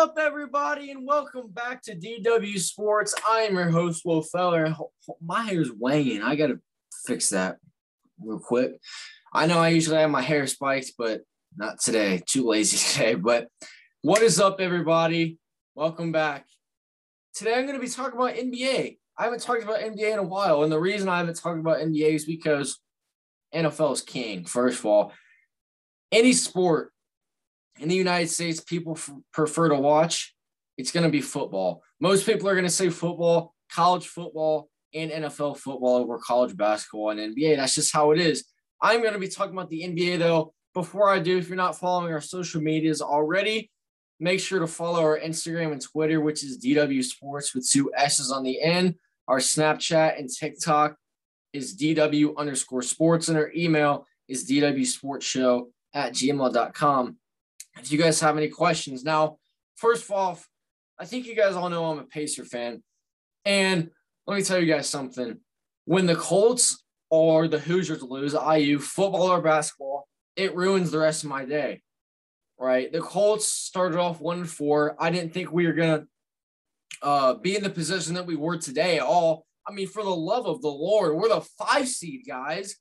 up, everybody, and welcome back to DW Sports. I am your host, Will Feller. My hair's weighing. I gotta fix that real quick. I know I usually have my hair spiked, but not today. Too lazy today. But what is up, everybody? Welcome back. Today I'm gonna be talking about NBA. I haven't talked about NBA in a while, and the reason I haven't talked about NBA is because NFL is king. First of all, any sport in the United States people f- prefer to watch, it's going to be football. Most people are going to say football, college football, and NFL football over college basketball and NBA. That's just how it is. I'm going to be talking about the NBA though. Before I do, if you're not following our social medias already, make sure to follow our Instagram and Twitter, which is DW Sports with two S's on the end. Our Snapchat and TikTok is DW underscore sports, and our email is DW Sports Show at gmail.com if you guys have any questions. Now, first off, I think you guys all know I'm a Pacer fan. And let me tell you guys something. When the Colts or the Hoosiers lose, IU, football or basketball, it ruins the rest of my day. Right? The Colts started off one and four. I didn't think we were gonna uh, be in the position that we were today at all. I mean, for the love of the Lord, we're the five seed guys.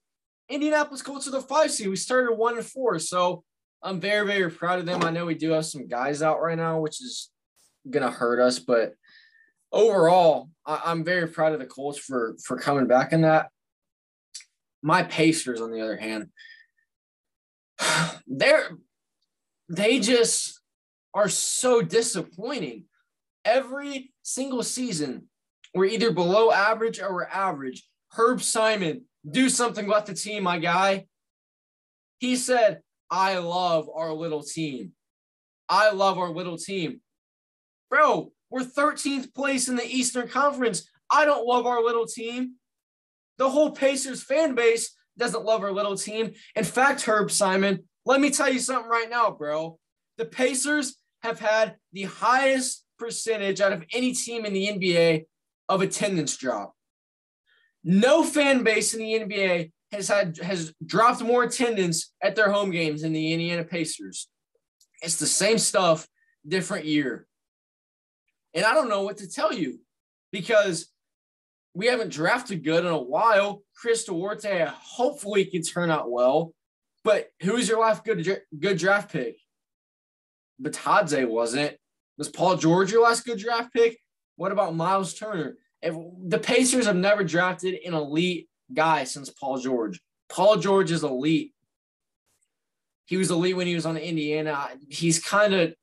Indianapolis Colts are the five seed. We started one and four. So I'm very, very proud of them. I know we do have some guys out right now, which is gonna hurt us, but overall, I, am very proud of the Colts for for coming back in that. My Pacers, on the other hand, they're they just are so disappointing. Every single season, we're either below average or we're average. Herb Simon, do something with the team, my guy. He said, I love our little team. I love our little team. Bro, we're 13th place in the Eastern Conference. I don't love our little team. The whole Pacers fan base doesn't love our little team. In fact, Herb Simon, let me tell you something right now, bro. The Pacers have had the highest percentage out of any team in the NBA of attendance drop. No fan base in the NBA has had has dropped more attendance at their home games than the Indiana Pacers. It's the same stuff, different year. And I don't know what to tell you because we haven't drafted good in a while. Chris Duarte hopefully can turn out well. But who's your last good good draft pick? Bitadze wasn't. Was Paul George your last good draft pick? What about Miles Turner? If the Pacers have never drafted an elite guy since Paul George. Paul George is elite. He was elite when he was on Indiana. He's kind of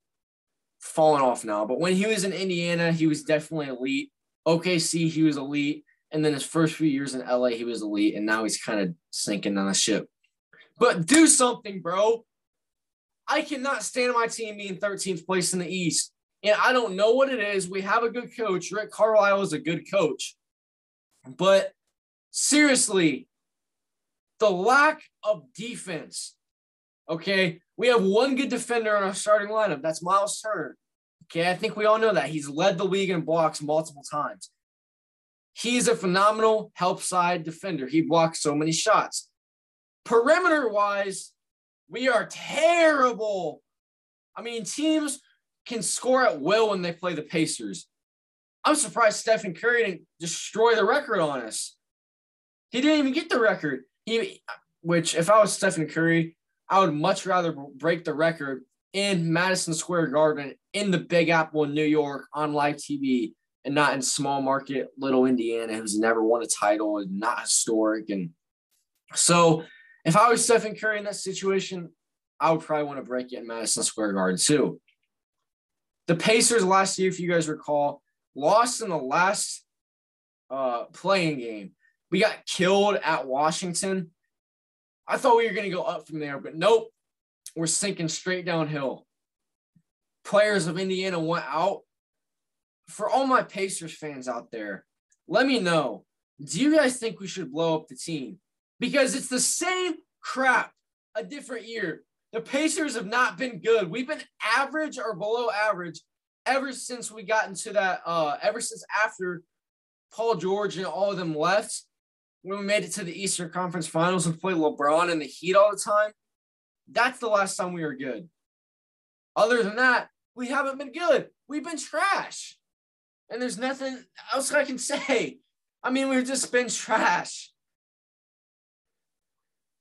fallen off now, but when he was in Indiana, he was definitely elite. OKC, he was elite. And then his first few years in LA, he was elite. And now he's kind of sinking on a ship. But do something, bro. I cannot stand my team being 13th place in the East. And I don't know what it is. We have a good coach. Rick Carlisle is a good coach. But seriously, the lack of defense. Okay, we have one good defender in our starting lineup. That's Miles Turner. Okay, I think we all know that. He's led the league in blocks multiple times. He's a phenomenal help side defender. He blocks so many shots. Perimeter wise, we are terrible. I mean, teams can score at will when they play the Pacers. I'm surprised Stephen Curry didn't destroy the record on us. He didn't even get the record. He, which if I was Stephen Curry, I would much rather break the record in Madison Square Garden in the Big Apple in New York on live TV and not in small market little Indiana who's never won a title and not historic. And so if I was Stephen Curry in that situation, I would probably want to break it in Madison Square Garden too. The Pacers last year, if you guys recall, lost in the last uh, play-in game we got killed at Washington. I thought we were going to go up from there, but nope. We're sinking straight downhill. Players of Indiana went out. For all my Pacers fans out there, let me know. Do you guys think we should blow up the team? Because it's the same crap, a different year. The Pacers have not been good. We've been average or below average ever since we got into that, uh, ever since after Paul George and all of them left when we made it to the Eastern Conference Finals and played LeBron and the Heat all the time, that's the last time we were good. Other than that, we haven't been good. We've been trash. And there's nothing else I can say. I mean, we've just been trash.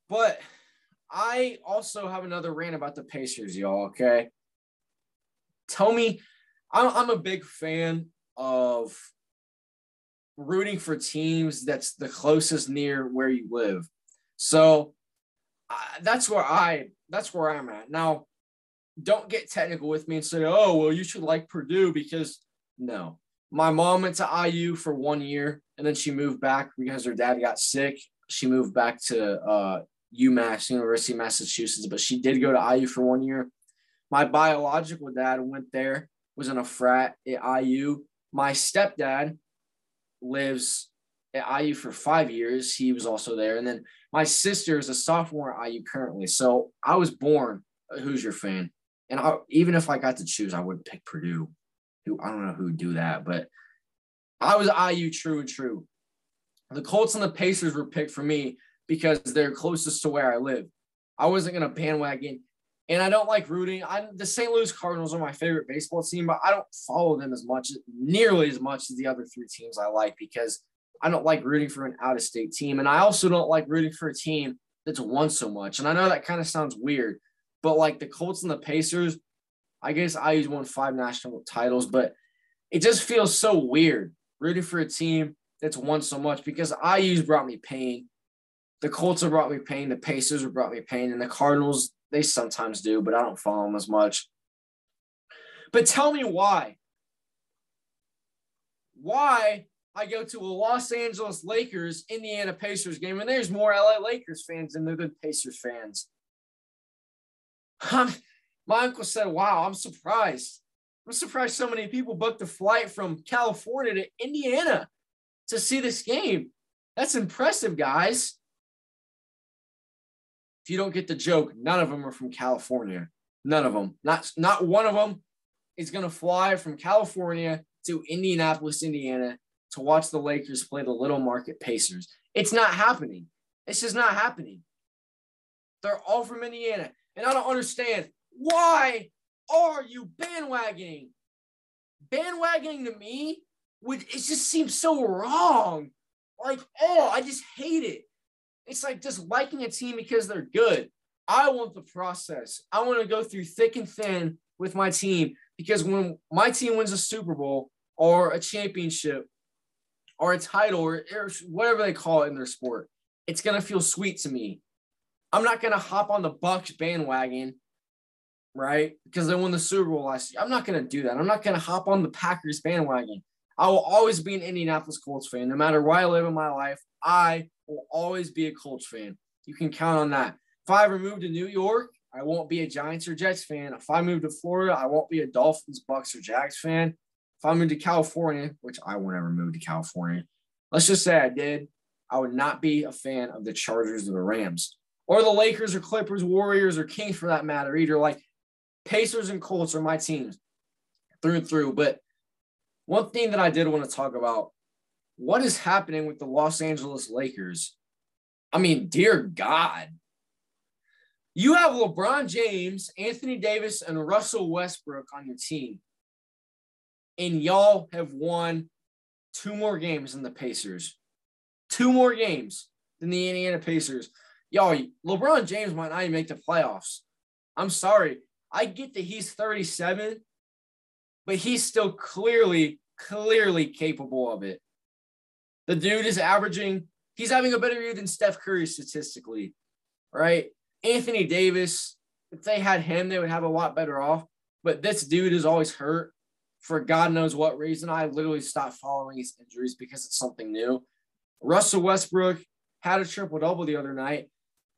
But I also have another rant about the Pacers, y'all. Okay. Tell me, I'm, I'm a big fan of rooting for teams that's the closest near where you live. So uh, that's where I that's where I'm at now. Don't get technical with me and say, "Oh, well, you should like Purdue," because no. My mom went to IU for one year, and then she moved back because her dad got sick. She moved back to uh, UMass, University of Massachusetts, but she did go to IU for one year. My biological dad went there, was in a frat at IU. My stepdad lives at IU for five years. He was also there. And then my sister is a sophomore at IU currently. So I was born a Hoosier fan. And I, even if I got to choose, I wouldn't pick Purdue. Who I don't know who would do that, but I was IU true and true. The Colts and the Pacers were picked for me because they're closest to where I live. I wasn't gonna bandwagon, and I don't like rooting. I the St. Louis Cardinals are my favorite baseball team, but I don't follow them as much, nearly as much as the other three teams I like because I don't like rooting for an out of state team, and I also don't like rooting for a team that's won so much. And I know that kind of sounds weird, but like the Colts and the Pacers, I guess IU's won five national titles, but it just feels so weird rooting for a team that's won so much because IU's brought me pain. The Colts have brought me pain. The Pacers have brought me pain. And the Cardinals, they sometimes do, but I don't follow them as much. But tell me why. Why I go to a Los Angeles Lakers, Indiana Pacers game, and there's more LA Lakers fans than there are Pacers fans. My uncle said, Wow, I'm surprised. I'm surprised so many people booked a flight from California to Indiana to see this game. That's impressive, guys. If you don't get the joke, none of them are from California. None of them. Not not one of them is going to fly from California to Indianapolis, Indiana to watch the Lakers play the little market Pacers. It's not happening. It's just not happening. They're all from Indiana. And I don't understand why are you bandwagoning? Bandwagoning to me would it just seems so wrong. Like, oh, I just hate it. It's like just liking a team because they're good. I want the process. I want to go through thick and thin with my team because when my team wins a Super Bowl or a championship or a title or, whatever they call it in their sport, it's gonna feel sweet to me. I'm not gonna hop on the Bucs bandwagon, right? Because they won the Super Bowl last year. I'm not gonna do that. I'm not gonna hop on the Packers bandwagon. I will always be an Indianapolis Colts fan, no matter where I live in my life. I will always be a Colts fan. You can count on that. If I ever move to New York, I won't be a Giants or Jets fan. If I move to Florida, I won't be a Dolphins, Bucs, or Jags fan. If I move to California, which I won't ever move to California, let's just say I did, I would not be a fan of the Chargers or the Rams or the Lakers or Clippers, Warriors or Kings for that matter either. Like Pacers and Colts are my teams through and through. But one thing that I did want to talk about what is happening with the Los Angeles Lakers? I mean, dear God. You have LeBron James, Anthony Davis, and Russell Westbrook on your team. And y'all have won two more games than the Pacers. Two more games than the Indiana Pacers. Y'all, LeBron James might not even make the playoffs. I'm sorry. I get that he's 37, but he's still clearly, clearly capable of it. The dude is averaging, he's having a better year than Steph Curry statistically, right? Anthony Davis, if they had him, they would have a lot better off. But this dude is always hurt for God knows what reason. I literally stopped following his injuries because it's something new. Russell Westbrook had a triple double the other night.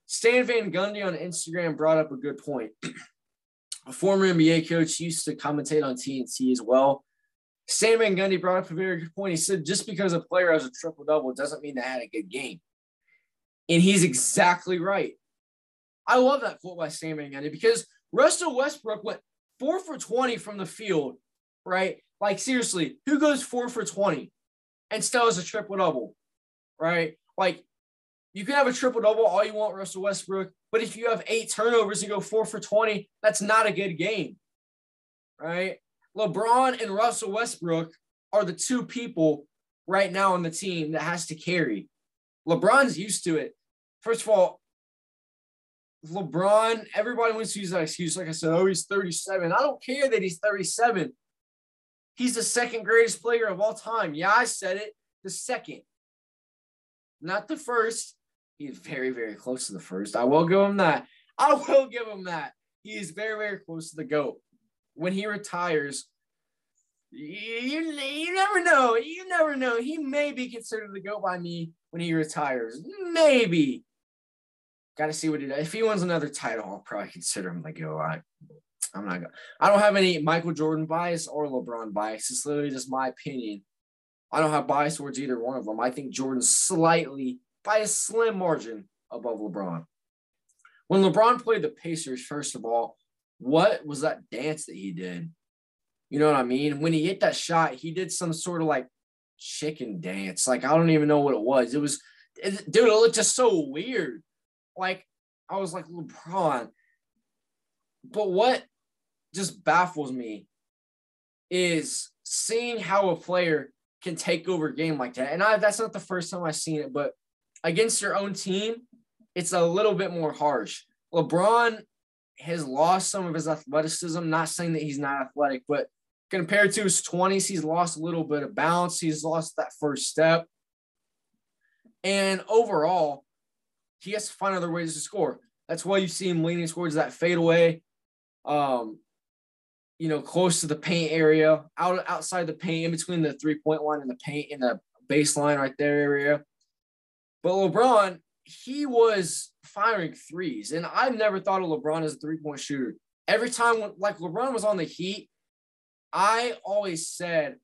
Stan Van Gundy on Instagram brought up a good point. a former NBA coach used to commentate on TNT as well. Stan Van Gundy brought up a very good point. He said just because a player has a triple double doesn't mean they had a good game. And he's exactly right. I love that quote by Stan Van Gundy because Russell Westbrook went four for 20 from the field, right? Like, seriously, who goes four for 20 and still has a triple double, right? Like, you can have a triple double all you want, Russell Westbrook, but if you have eight turnovers and go four for 20, that's not a good game. right? LeBron and Russell Westbrook are the two people right now on the team that has to carry. LeBron's used to it. First of all, LeBron, everybody wants to use that excuse. Like I said, oh, he's 37. I don't care that he's 37. He's the second greatest player of all time. Yeah, I said it. The second, not the first. He's very, very close to the first. I will give him that. I will give him that. He is very, very close to the GOAT. When he retires, you, you, never know. You never know. He may be considered the GOAT by me when he retires. Maybe. Got to see what he does. If he wins another title, I'll probably consider him the GOAT. I, I'm not gonna. I don't have any Michael Jordan bias or LeBron bias. It's literally just my opinion. I don't have bias towards either one of them. I think Jordan's slightly, by a slim margin, above LeBron. When LeBron played the Pacers, first of all, what was that dance that he did? You know what I mean? When he hit that shot, he did some sort of like chicken dance. Like I don't even know what it was. It was, it, dude, it looked just so weird. Like I was like LeBron. But what just baffles me is seeing how a player can take over a game like that. And I, that's not the first time I've seen it, but against your own team, it's a little bit more harsh. LeBron has lost some of his athleticism. Not saying that he's not athletic, but compared to his 20s, he's lost a little bit of bounce. He's lost that first step. And overall, he has to find other ways to score. That's why you see him leaning towards that fadeaway, um, you know, close to the paint area, out outside the paint, in between the three point line and the paint in the baseline right there area. But LeBron, he was firing threes, and I've never thought of LeBron as a three point shooter. Every time, like LeBron was on the Heat, I always said,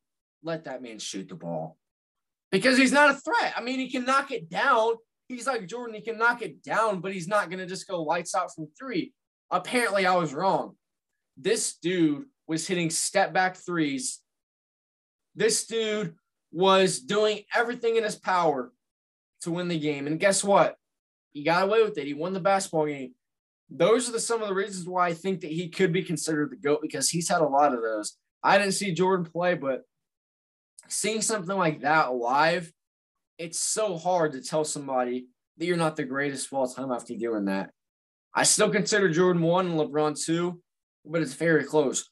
let that man shoot the ball because he's not a threat. I mean, he can knock it down. He's like Jordan, he can knock it down, but he's not to just go lights out from three. Apparently, I was wrong. This dude was hitting step back threes. This dude was doing everything in his power to win the game. And guess what? He got away with it. He won the basketball game. Those are the, some of the reasons why I think that he could be considered the GOAT because he's had a lot of those. I didn't see Jordan play, but seeing something like that live, it's so hard to tell somebody that you're not the greatest of all time after doing that. I still consider Jordan one and LeBron two, but it's very close.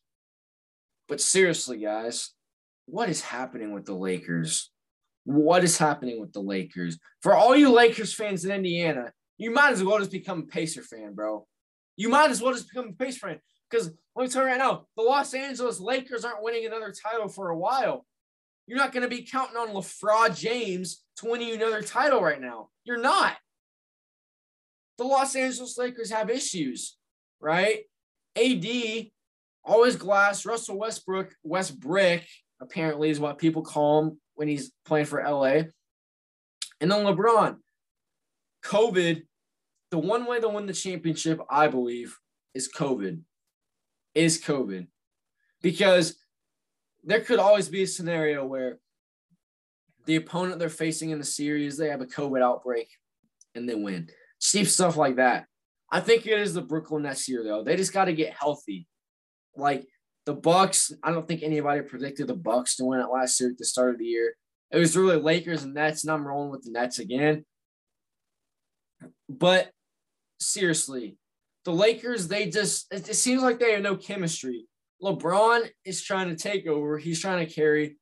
But seriously, guys, what is happening with the Lakers? What is happening with the Lakers? For all you Lakers fans in Indiana, you might as well just become a Pacer fan, bro. You might as well just become a Pacer fan. Because let me tell you right now, the Los Angeles Lakers aren't winning another title for a while. You're not going to be counting on LeBron James to win you another title right now. You're not. The Los Angeles Lakers have issues, right? AD, always glass. Russell Westbrook, Westbrick, apparently is what people call him when he's playing for LA. And then LeBron, COVID, the one way to win the championship, I believe, is COVID is COVID. Because there could always be a scenario where the opponent they're facing in the series, they have a COVID outbreak and they win. Cheap stuff like that. I think it is the Brooklyn Nets year, though. They just got to get healthy. Like the Bucks, I don't think anybody predicted the Bucks to win it last year at the start of the year. It was really Lakers and Nets, and I'm rolling with the Nets again. But seriously, the Lakers, they just, it, seems like they have no chemistry. LeBron is trying to take over, he's trying to carry.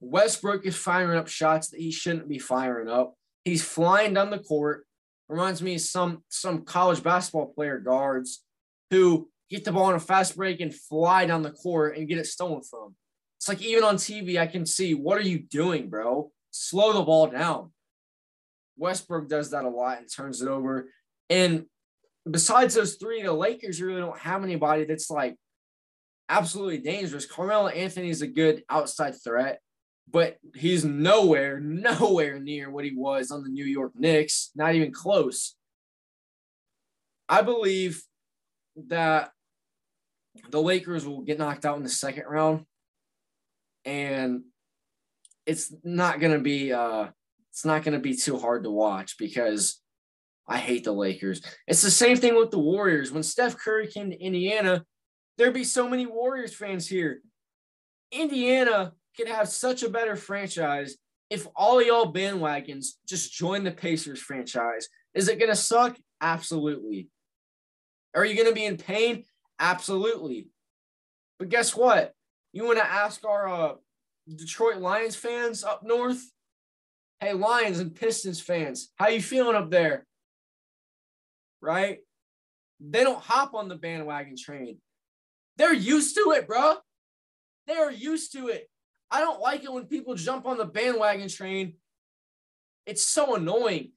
Westbrook is firing up shots that he shouldn't be firing up. He's flying down the court. Reminds me of some some college basketball player guards who get the ball on a fast break and fly down the court and get it stolen from. It's like even on TV, I can see what are you doing, bro? Slow the ball down. Westbrook does that a lot and turns it over. And besides those three, the Lakers really don't have anybody that's like absolutely dangerous. Carmelo Anthony is a good outside threat, but he's nowhere, nowhere near what he was on the New York Knicks, not even close. I believe that the Lakers will get knocked out in the second round, and it's not gonna be uh it's not gonna be too hard to watch because I hate the Lakers. It's the same thing with the Warriors. When Steph Curry came to Indiana, There'd be so many Warriors fans here. Indiana could have such a better franchise if all y'all bandwagons just join the Pacers franchise. Is it to suck? Absolutely. Are you going to be in pain? Absolutely. But guess what? You want to ask our uh, Detroit Lions fans up north? Hey, Lions and Pistons fans, how you feeling up there? Right? They don't hop on the bandwagon train. They're used to it, bro. They're used to it. I don't like it when people jump on the bandwagon train. It's so annoying.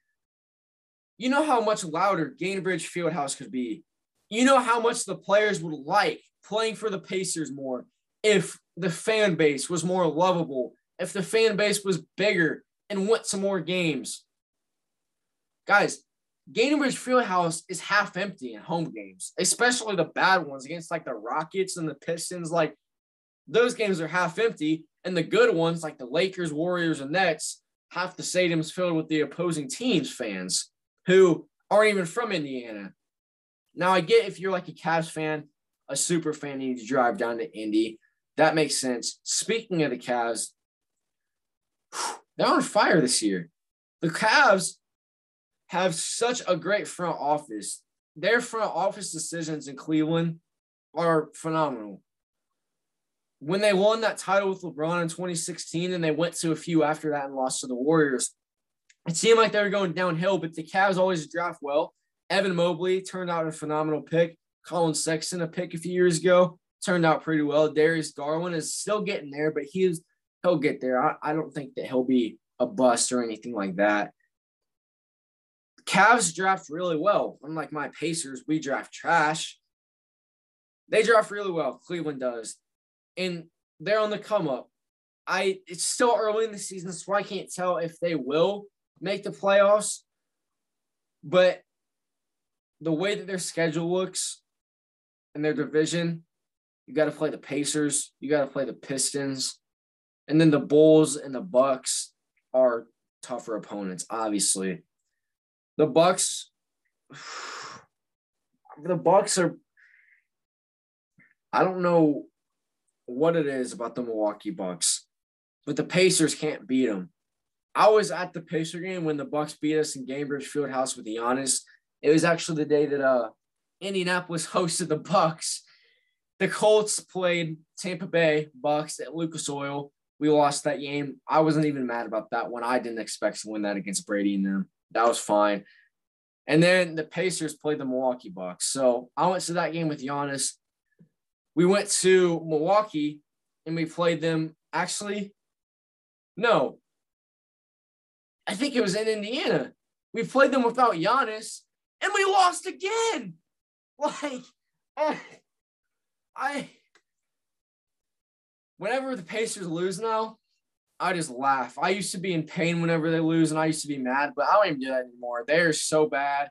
You know how much louder Gainbridge Fieldhouse could be. You know how much the players would like playing for the Pacers more if the fan base was more lovable, if the fan base was bigger and went to more games. Guys, Gainbridge Fieldhouse is half empty in home games, especially the bad ones against like the Rockets and the Pistons. Like those games are half empty, and the good ones, like the Lakers, Warriors, and Nets, half the stadium's filled with the opposing team's fans who aren't even from Indiana. Now, I get if you're like a Cavs fan, a super fan, you need to drive down to Indy. That makes sense. Speaking of the Cavs, they're on fire this year. The Cavs have such a great front office. Their front office decisions in Cleveland are phenomenal. When they won that title with LeBron in 2016 and they went to a few after that and lost to the Warriors, it seemed like they were going downhill, but the Cavs always draft well. Evan Mobley turned out a phenomenal pick. Collin Sexton, a pick a few years ago, turned out pretty well. Darius Garland is still getting there, but he's he'll get there. I, I don't think that he'll be a bust or anything like that. Cavs draft really well. Unlike my Pacers, we draft trash. They draft really well. Cleveland does. And they're on the come up. I it's still early in the season, so I can't tell if they will make the playoffs. But the way that their schedule looks and their division, you got to play the Pacers, you got to play the Pistons, and then the Bulls and the Bucks are tougher opponents, obviously. The Bucks the Bucks are I don't know what it is about the Milwaukee Bucks, but the Pacers can't beat them. I was at the Pacer game when the Bucks beat us in Gainbridge Fieldhouse with Giannis. It was actually the day that uh Indianapolis hosted the Bucks. The Colts played Tampa Bay Bucs at Lucas Oil. We lost that game. I wasn't even mad about that one. I didn't expect to win that against Brady and them. That was fine. And then the Pacers played the Milwaukee Bucks. So I went to that game with Giannis. We went to Milwaukee and we played them. Actually, no. I think it was in Indiana. We played them without Giannis and we lost again. Like, I, whenever the Pacers lose now, I just laugh. I used to be in pain whenever they lose, and I used to be mad, but I don't even do that anymore. They're so bad.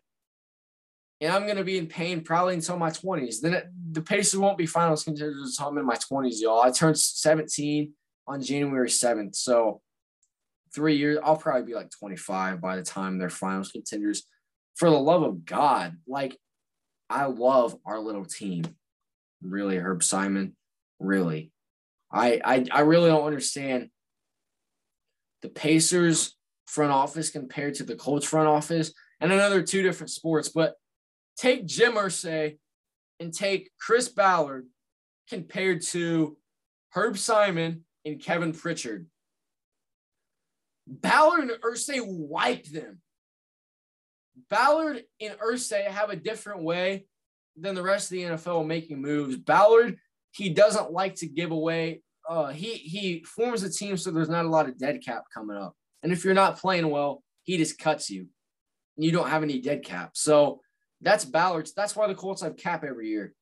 And I'm going to be in pain probably until my 20s. Then it, the Pacers won't be finals contenders until I'm in my 20s, y'all. I turned 17 on January 7th. So three years, I'll probably be like 25 by the time they're finals contenders. For the love of God, like, I love our little team. Really, Herb Simon. Really. I, I, I really don't understand the Pacers front office compared to the Colts front office. And another two different sports, but take Jim Irsay and take Chris Ballard compared to Herb Simon and Kevin Pritchard. Ballard and Irsay wiped them. Ballard and Irsay have a different way than the rest of the NFL making moves. Ballard, he doesn't like to give away uh, he he forms a team so there's not a lot of dead cap coming up. And if you're not playing well, he just cuts you. You don't have any dead cap. So that's Ballard's. That's why the Colts have cap every year.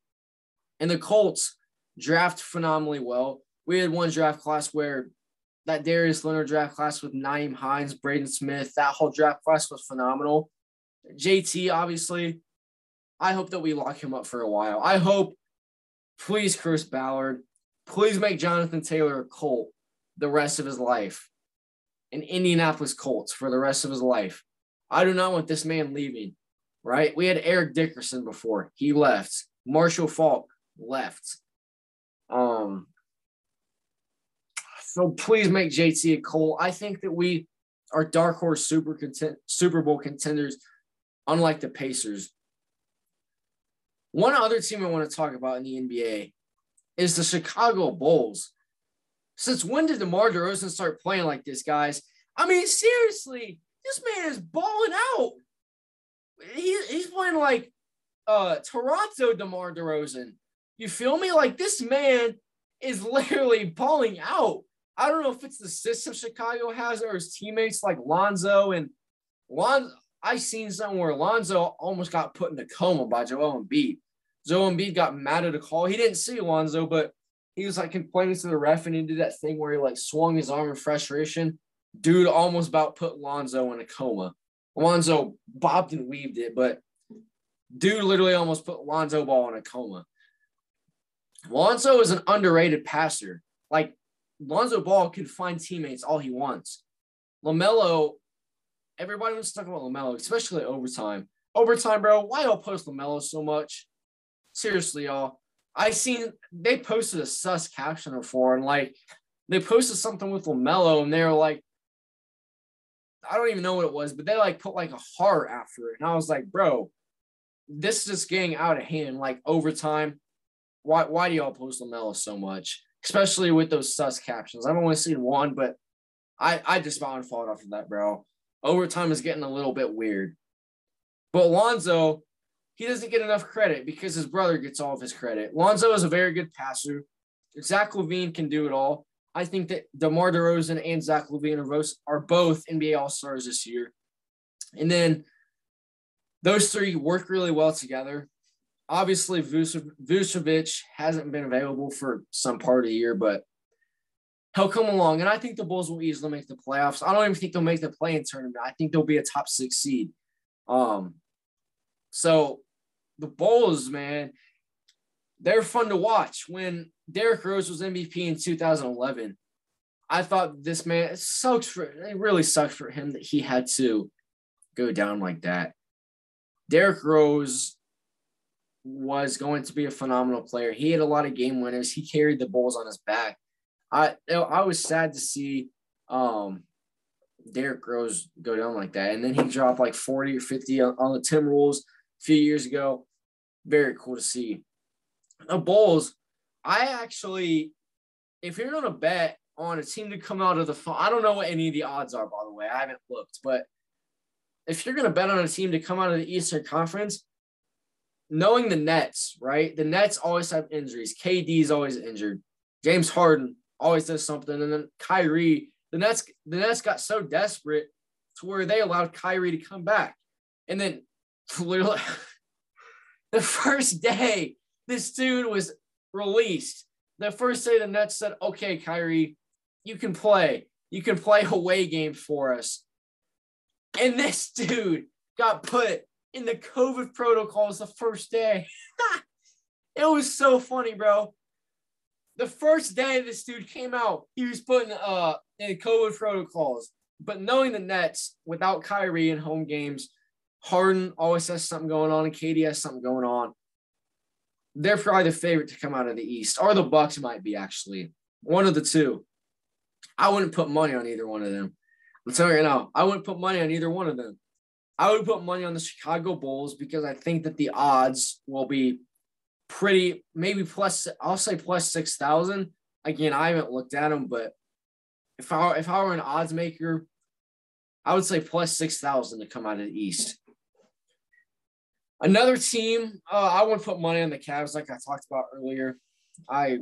And the Colts draft phenomenally well. We had one draft class where that Darius Leonard draft class with Nyheim Hines, Braden Smith, that whole draft class was phenomenal. JT, obviously, I hope that we lock him up for a while. I hope, please, Chris Ballard, Please make Jonathan Taylor a Colt the rest of his life. An Indianapolis Colts for the rest of his life. I do not want this man leaving, right? We had Eric Dickerson before. He left. Marshall Faulk left. Um, so please make JT a Colt. I think that we are dark horse super content, Super Bowl contenders, unlike the Pacers. One other team I want to talk about in the NBA is the Chicago Bulls. Since when did DeMar DeRozan start playing like this, guys? I mean, seriously, this man is balling out. He, he's playing like uh, Toronto DeMar DeRozan. You feel me? Like this man is literally balling out. I don't know if it's the system Chicago has or his teammates like Lonzo and Lonzo. I seen something where Lonzo almost got put in a coma by Joel Embiid. Joel Embiid got mad at a call. He didn't see Alonzo, but he was like complaining to the ref and he did that thing where he like swung his arm in frustration. Dude almost about put Alonzo in a coma. Alonzo bobbed and weaved it, but dude literally almost put Lonzo Ball in a coma. Lonzo is an underrated passer. Like Lonzo Ball can find teammates all he wants. LaMelo, everybody was talking about LaMelo, especially overtime. Overtime, bro. Why y'all post LaMelo so much? Seriously, y'all. I seen they posted a sus caption before, and like they posted something with LaMelo, and they were like, I don't even know what it was, but they like put like a heart after it. And I was like, bro, this is just getting out of hand. Like overtime. Why why do y'all post LaMelo so much? Especially with those sus captions. I've only seen one, but I I just found off of that, bro. Overtime is getting a little bit weird. But Lonzo, he doesn't get enough credit because his brother gets all of his credit. Lonzo is a very good passer. Zach LaVine can do it all. I think that DeMar DeRozan and Zach LaVine are both NBA All Stars this year. And then those three work really well together. Obviously, Vucevic hasn't been available for some part of the year, but he'll come along. And I think the Bulls will easily make the playoffs. I don't even think they'll make the play-in tournament. I think they'll be a top six seed. Um, so the Bulls, man, they're fun to watch. When Derrick Rose was MVP in 2011, I thought this man it sucks for it really sucks for him that he had to go down like that. Derrick Rose was going to be a phenomenal player. He had a lot of game winners. He carried the Bulls on his back. I I was sad to see um Derrick Rose go down like that. And then he dropped like 40 or 50 on, on the Timberwolves a few years ago. Very cool to see. The Bulls, I actually, if you're to bet on a team to come out of the, I don't know what any of the odds are, by the way. I haven't looked, but if you're to bet on a team to come out of the Eastern Conference, knowing the Nets, right? The Nets always have injuries. KD is always injured. James Harden always does something. And then Kyrie, the Nets, the Nets got so desperate to where they allowed Kyrie to come back. And then literally the first day this dude was released, the first day the Nets said, okay, Kyrie, you can play. You can play away games for us. And this dude got put in the COVID protocols the first day. it was so funny, bro. The first day this dude came out, he was putting in uh in COVID protocols. But knowing the Nets without Kyrie in home games, Harden always has something going on, and KD has something going on. They're probably the favorite to come out of the East, or the Bucks might be actually one of the two. I wouldn't put money on either one of them. I'm telling you now, I wouldn't put money on either one of them. I would put money on the Chicago Bulls because I think that the odds will be pretty, maybe plus, I'll say plus 6,000. Again, I haven't looked at them, but if I, if I were an odds maker, I would say plus 6,000 to come out of the East. Another team, uh, I wouldn't put money on the Cavs like I talked about earlier. I,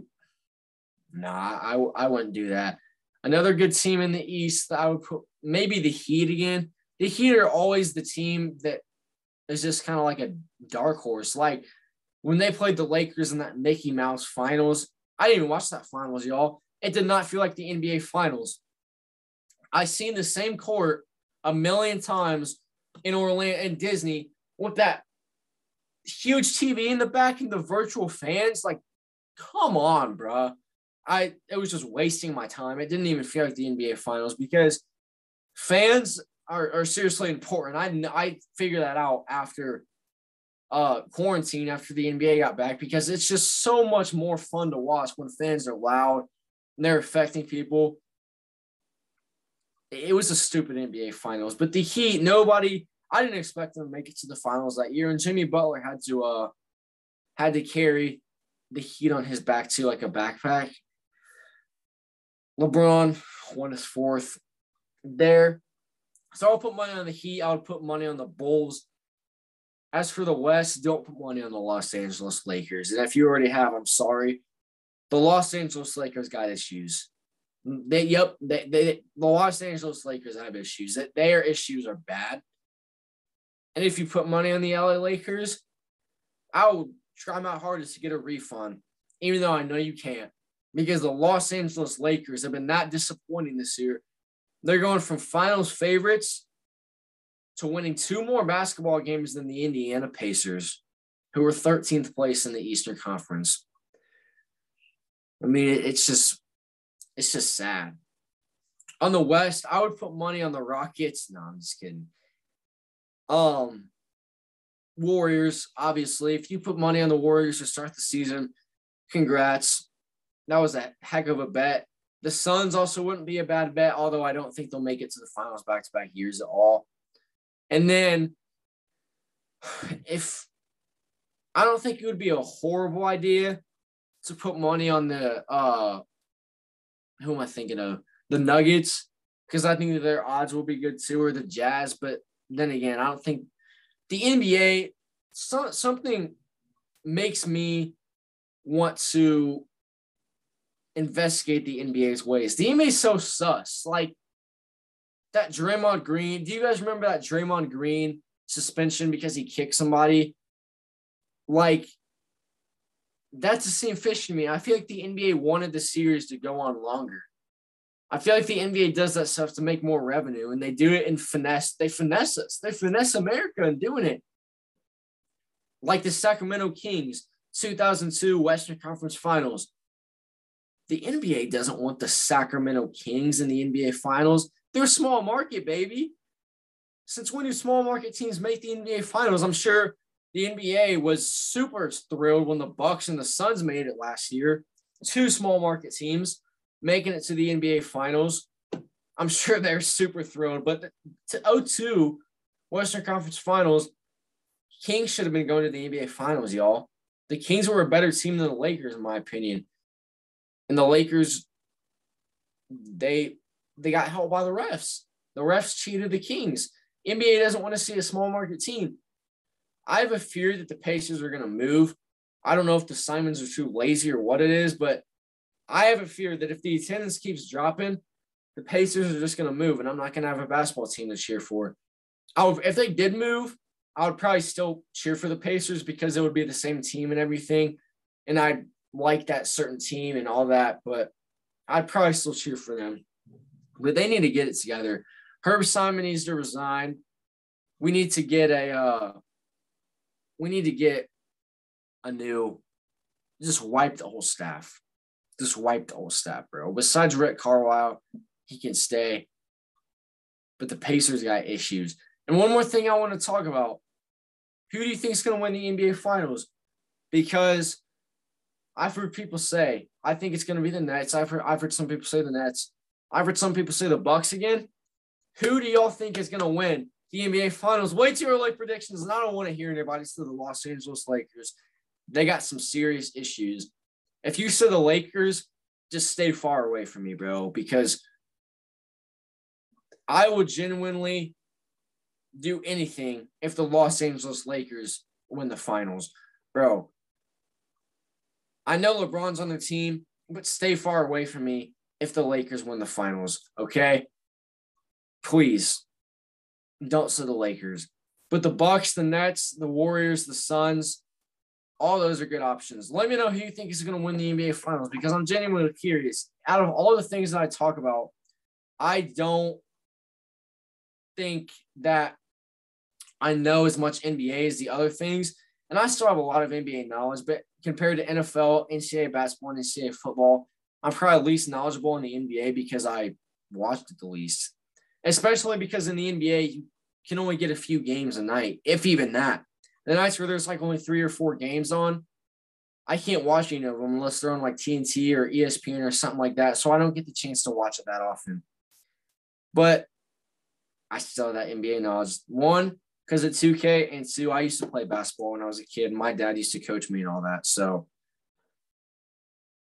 nah, I, I wouldn't do that. Another good team in the East that I would put maybe the Heat again. The Heat are always the team that is just kind of like a dark horse. Like when they played the Lakers in that Mickey Mouse finals, I didn't even watch that finals, y'all. It did not feel like the NBA finals. I seen the same court a million times in Orlando and Disney with that huge TV in the back and the virtual fans. Like, come on, bro. I it was just wasting my time. It didn't even feel like the NBA finals because fans are, are seriously important. I I figured that out after uh, quarantine after the NBA got back because it's just so much more fun to watch when fans are loud and they're affecting people. It was a stupid NBA finals, but the Heat, nobody, I didn't expect them to make it to the finals that year. And Jimmy Butler had to uh had to carry the Heat on his back too, like a backpack. LeBron won his fourth there. So I'll put money on the Heat. I would put money on the Bulls. As for the West, don't put money on the Los Angeles Lakers. And if you already have, I'm sorry. The Los Angeles Lakers got issues. Mm, they yep, they, they the Los Angeles Lakers have issues. That their issues are bad. And if you put money on the LA Lakers, I will try my hardest to get a refund, even though I know you can't. Because the Los Angeles Lakers have been not disappointing this year. They're going from finals favorites to winning two more basketball games than the Indiana Pacers, who were 13th place in the Eastern Conference. I mean, it's just it's just sad. On the West, I would put money on the Rockets. No, I'm just kidding. Um, Warriors, obviously. If you put money on the Warriors to start the season, congrats. That was a heck of a bet. The Suns also wouldn't be a bad bet, although I don't think they'll make it to the finals back to back years at all. And then if I don't think it would be a horrible idea to put money on the uh who am I thinking of? The Nuggets, because I think their odds will be good too, or the Jazz. But then again, I don't think the NBA so, something makes me want to investigate the NBA's ways. The NBA is so sus. Like that Draymond Green. Do you guys remember that Draymond Green suspension because he kicked somebody? Like, that's the same fish to me. I feel like the NBA wanted the series to go on longer. I feel like the NBA does that stuff to make more revenue, and they do it in finesse. They finesse us. They finesse America in doing it. Like the Sacramento Kings, 2002 Western Conference Finals. The NBA doesn't want the Sacramento Kings in the NBA Finals. They're small market, baby. Since when do small market teams make the NBA Finals? I'm sure the NBA was super thrilled when the Bucks and the Suns made it last year. Two small market teams making it to the NBA Finals. I'm sure they're super thrilled. But to 02 Western Conference Finals, Kings should have been going to the NBA Finals, y'all. The Kings were a better team than the Lakers, in my opinion. And the Lakers, they they got helped by the refs. The refs cheated the Kings. NBA doesn't want to see a small market team. I have a fear that the Pacers are going to move. I don't know if the Simons are too lazy or what it is, but I have a fear that if the attendance keeps dropping, the Pacers are just going to move, and I'm not going to have a basketball team to cheer for. I would, if they did move, I would probably still cheer for the Pacers because it would be the same team and everything, and I like that certain team and all that. But I'd probably still cheer for them but they need to get it together. Herb Simon needs to resign. We need to get a uh, we need to get a new just wipe the whole staff. Just wipe the whole staff, bro. Besides Rick Carlisle, he can stay. But the Pacers got issues. And one more thing I want to talk about. Who do you think is going to win the NBA Finals? Because I've heard people say, I think it's going to be the Nets. I've heard, I've heard some people say the Nets. I've heard some people say the Bucks again. Who do y'all think is going to win the NBA Finals? Way too early predictions, and I don't want to hear anybody say the Los Angeles Lakers. They got some serious issues. If you say the Lakers, just stay far away from me, bro, because I would genuinely do anything if the Los Angeles Lakers win the finals, bro. I know LeBron's on the team, but stay far away from me if the Lakers win the finals, okay? Please don't say the Lakers. But the Bucks, the Nets, the Warriors, the Suns, all those are good options. Let me know who you think is going to win the NBA finals because I'm genuinely curious. Out of all the things that I talk about, I don't think that I know as much NBA as the other things. And I still have a lot of NBA knowledge, but compared to NFL, NCAA basketball, and NCAA football, I'm probably least knowledgeable in the NBA because I watched it the least, especially because in the NBA, you can only get a few games a night, if even that. The nights where there's like only three or four games on, I can't watch any of them unless they're on like TNT or ESPN or something like that. So I don't get the chance to watch it that often. But I still have that NBA knowledge. One, because of 2K, and two, I used to play basketball when I was a kid. My dad used to coach me and all that. So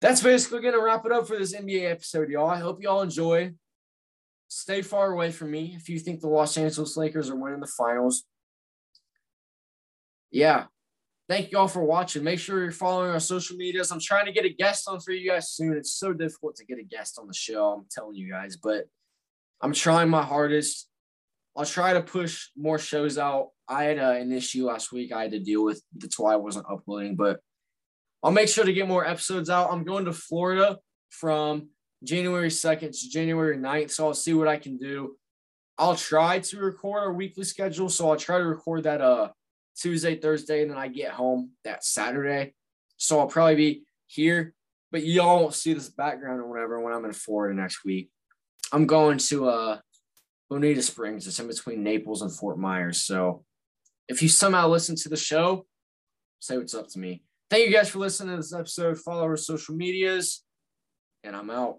that's basically going to wrap it up for this NBA episode, y'all. I hope y'all enjoy. Stay far away from me if you think the Los Angeles Lakers are winning the finals. Yeah. Thank you all for watching. Make sure you're following our social medias. I'm trying to get a guest on for you guys soon. It's so difficult to get a guest on the show. I'm telling you guys, but I'm trying my hardest. I'll try to push more shows out. I had uh, an issue last week I had to deal with. That's why I wasn't uploading, but I'll make sure to get more episodes out. I'm going to Florida from January 2nd to January 9th, so I'll see what I can do. I'll try to record our weekly schedule, so I'll try to record that uh Tuesday, Thursday, and then I get home that Saturday. So I'll probably be here, but y'all won't see this background or whatever when I'm in Florida next week. I'm going to uh Bonita Springs. It's in between Naples and Fort Myers. So if you somehow listen to the show, say what's up to me. Thank you guys for listening to this episode. Follow our social medias, and I'm out.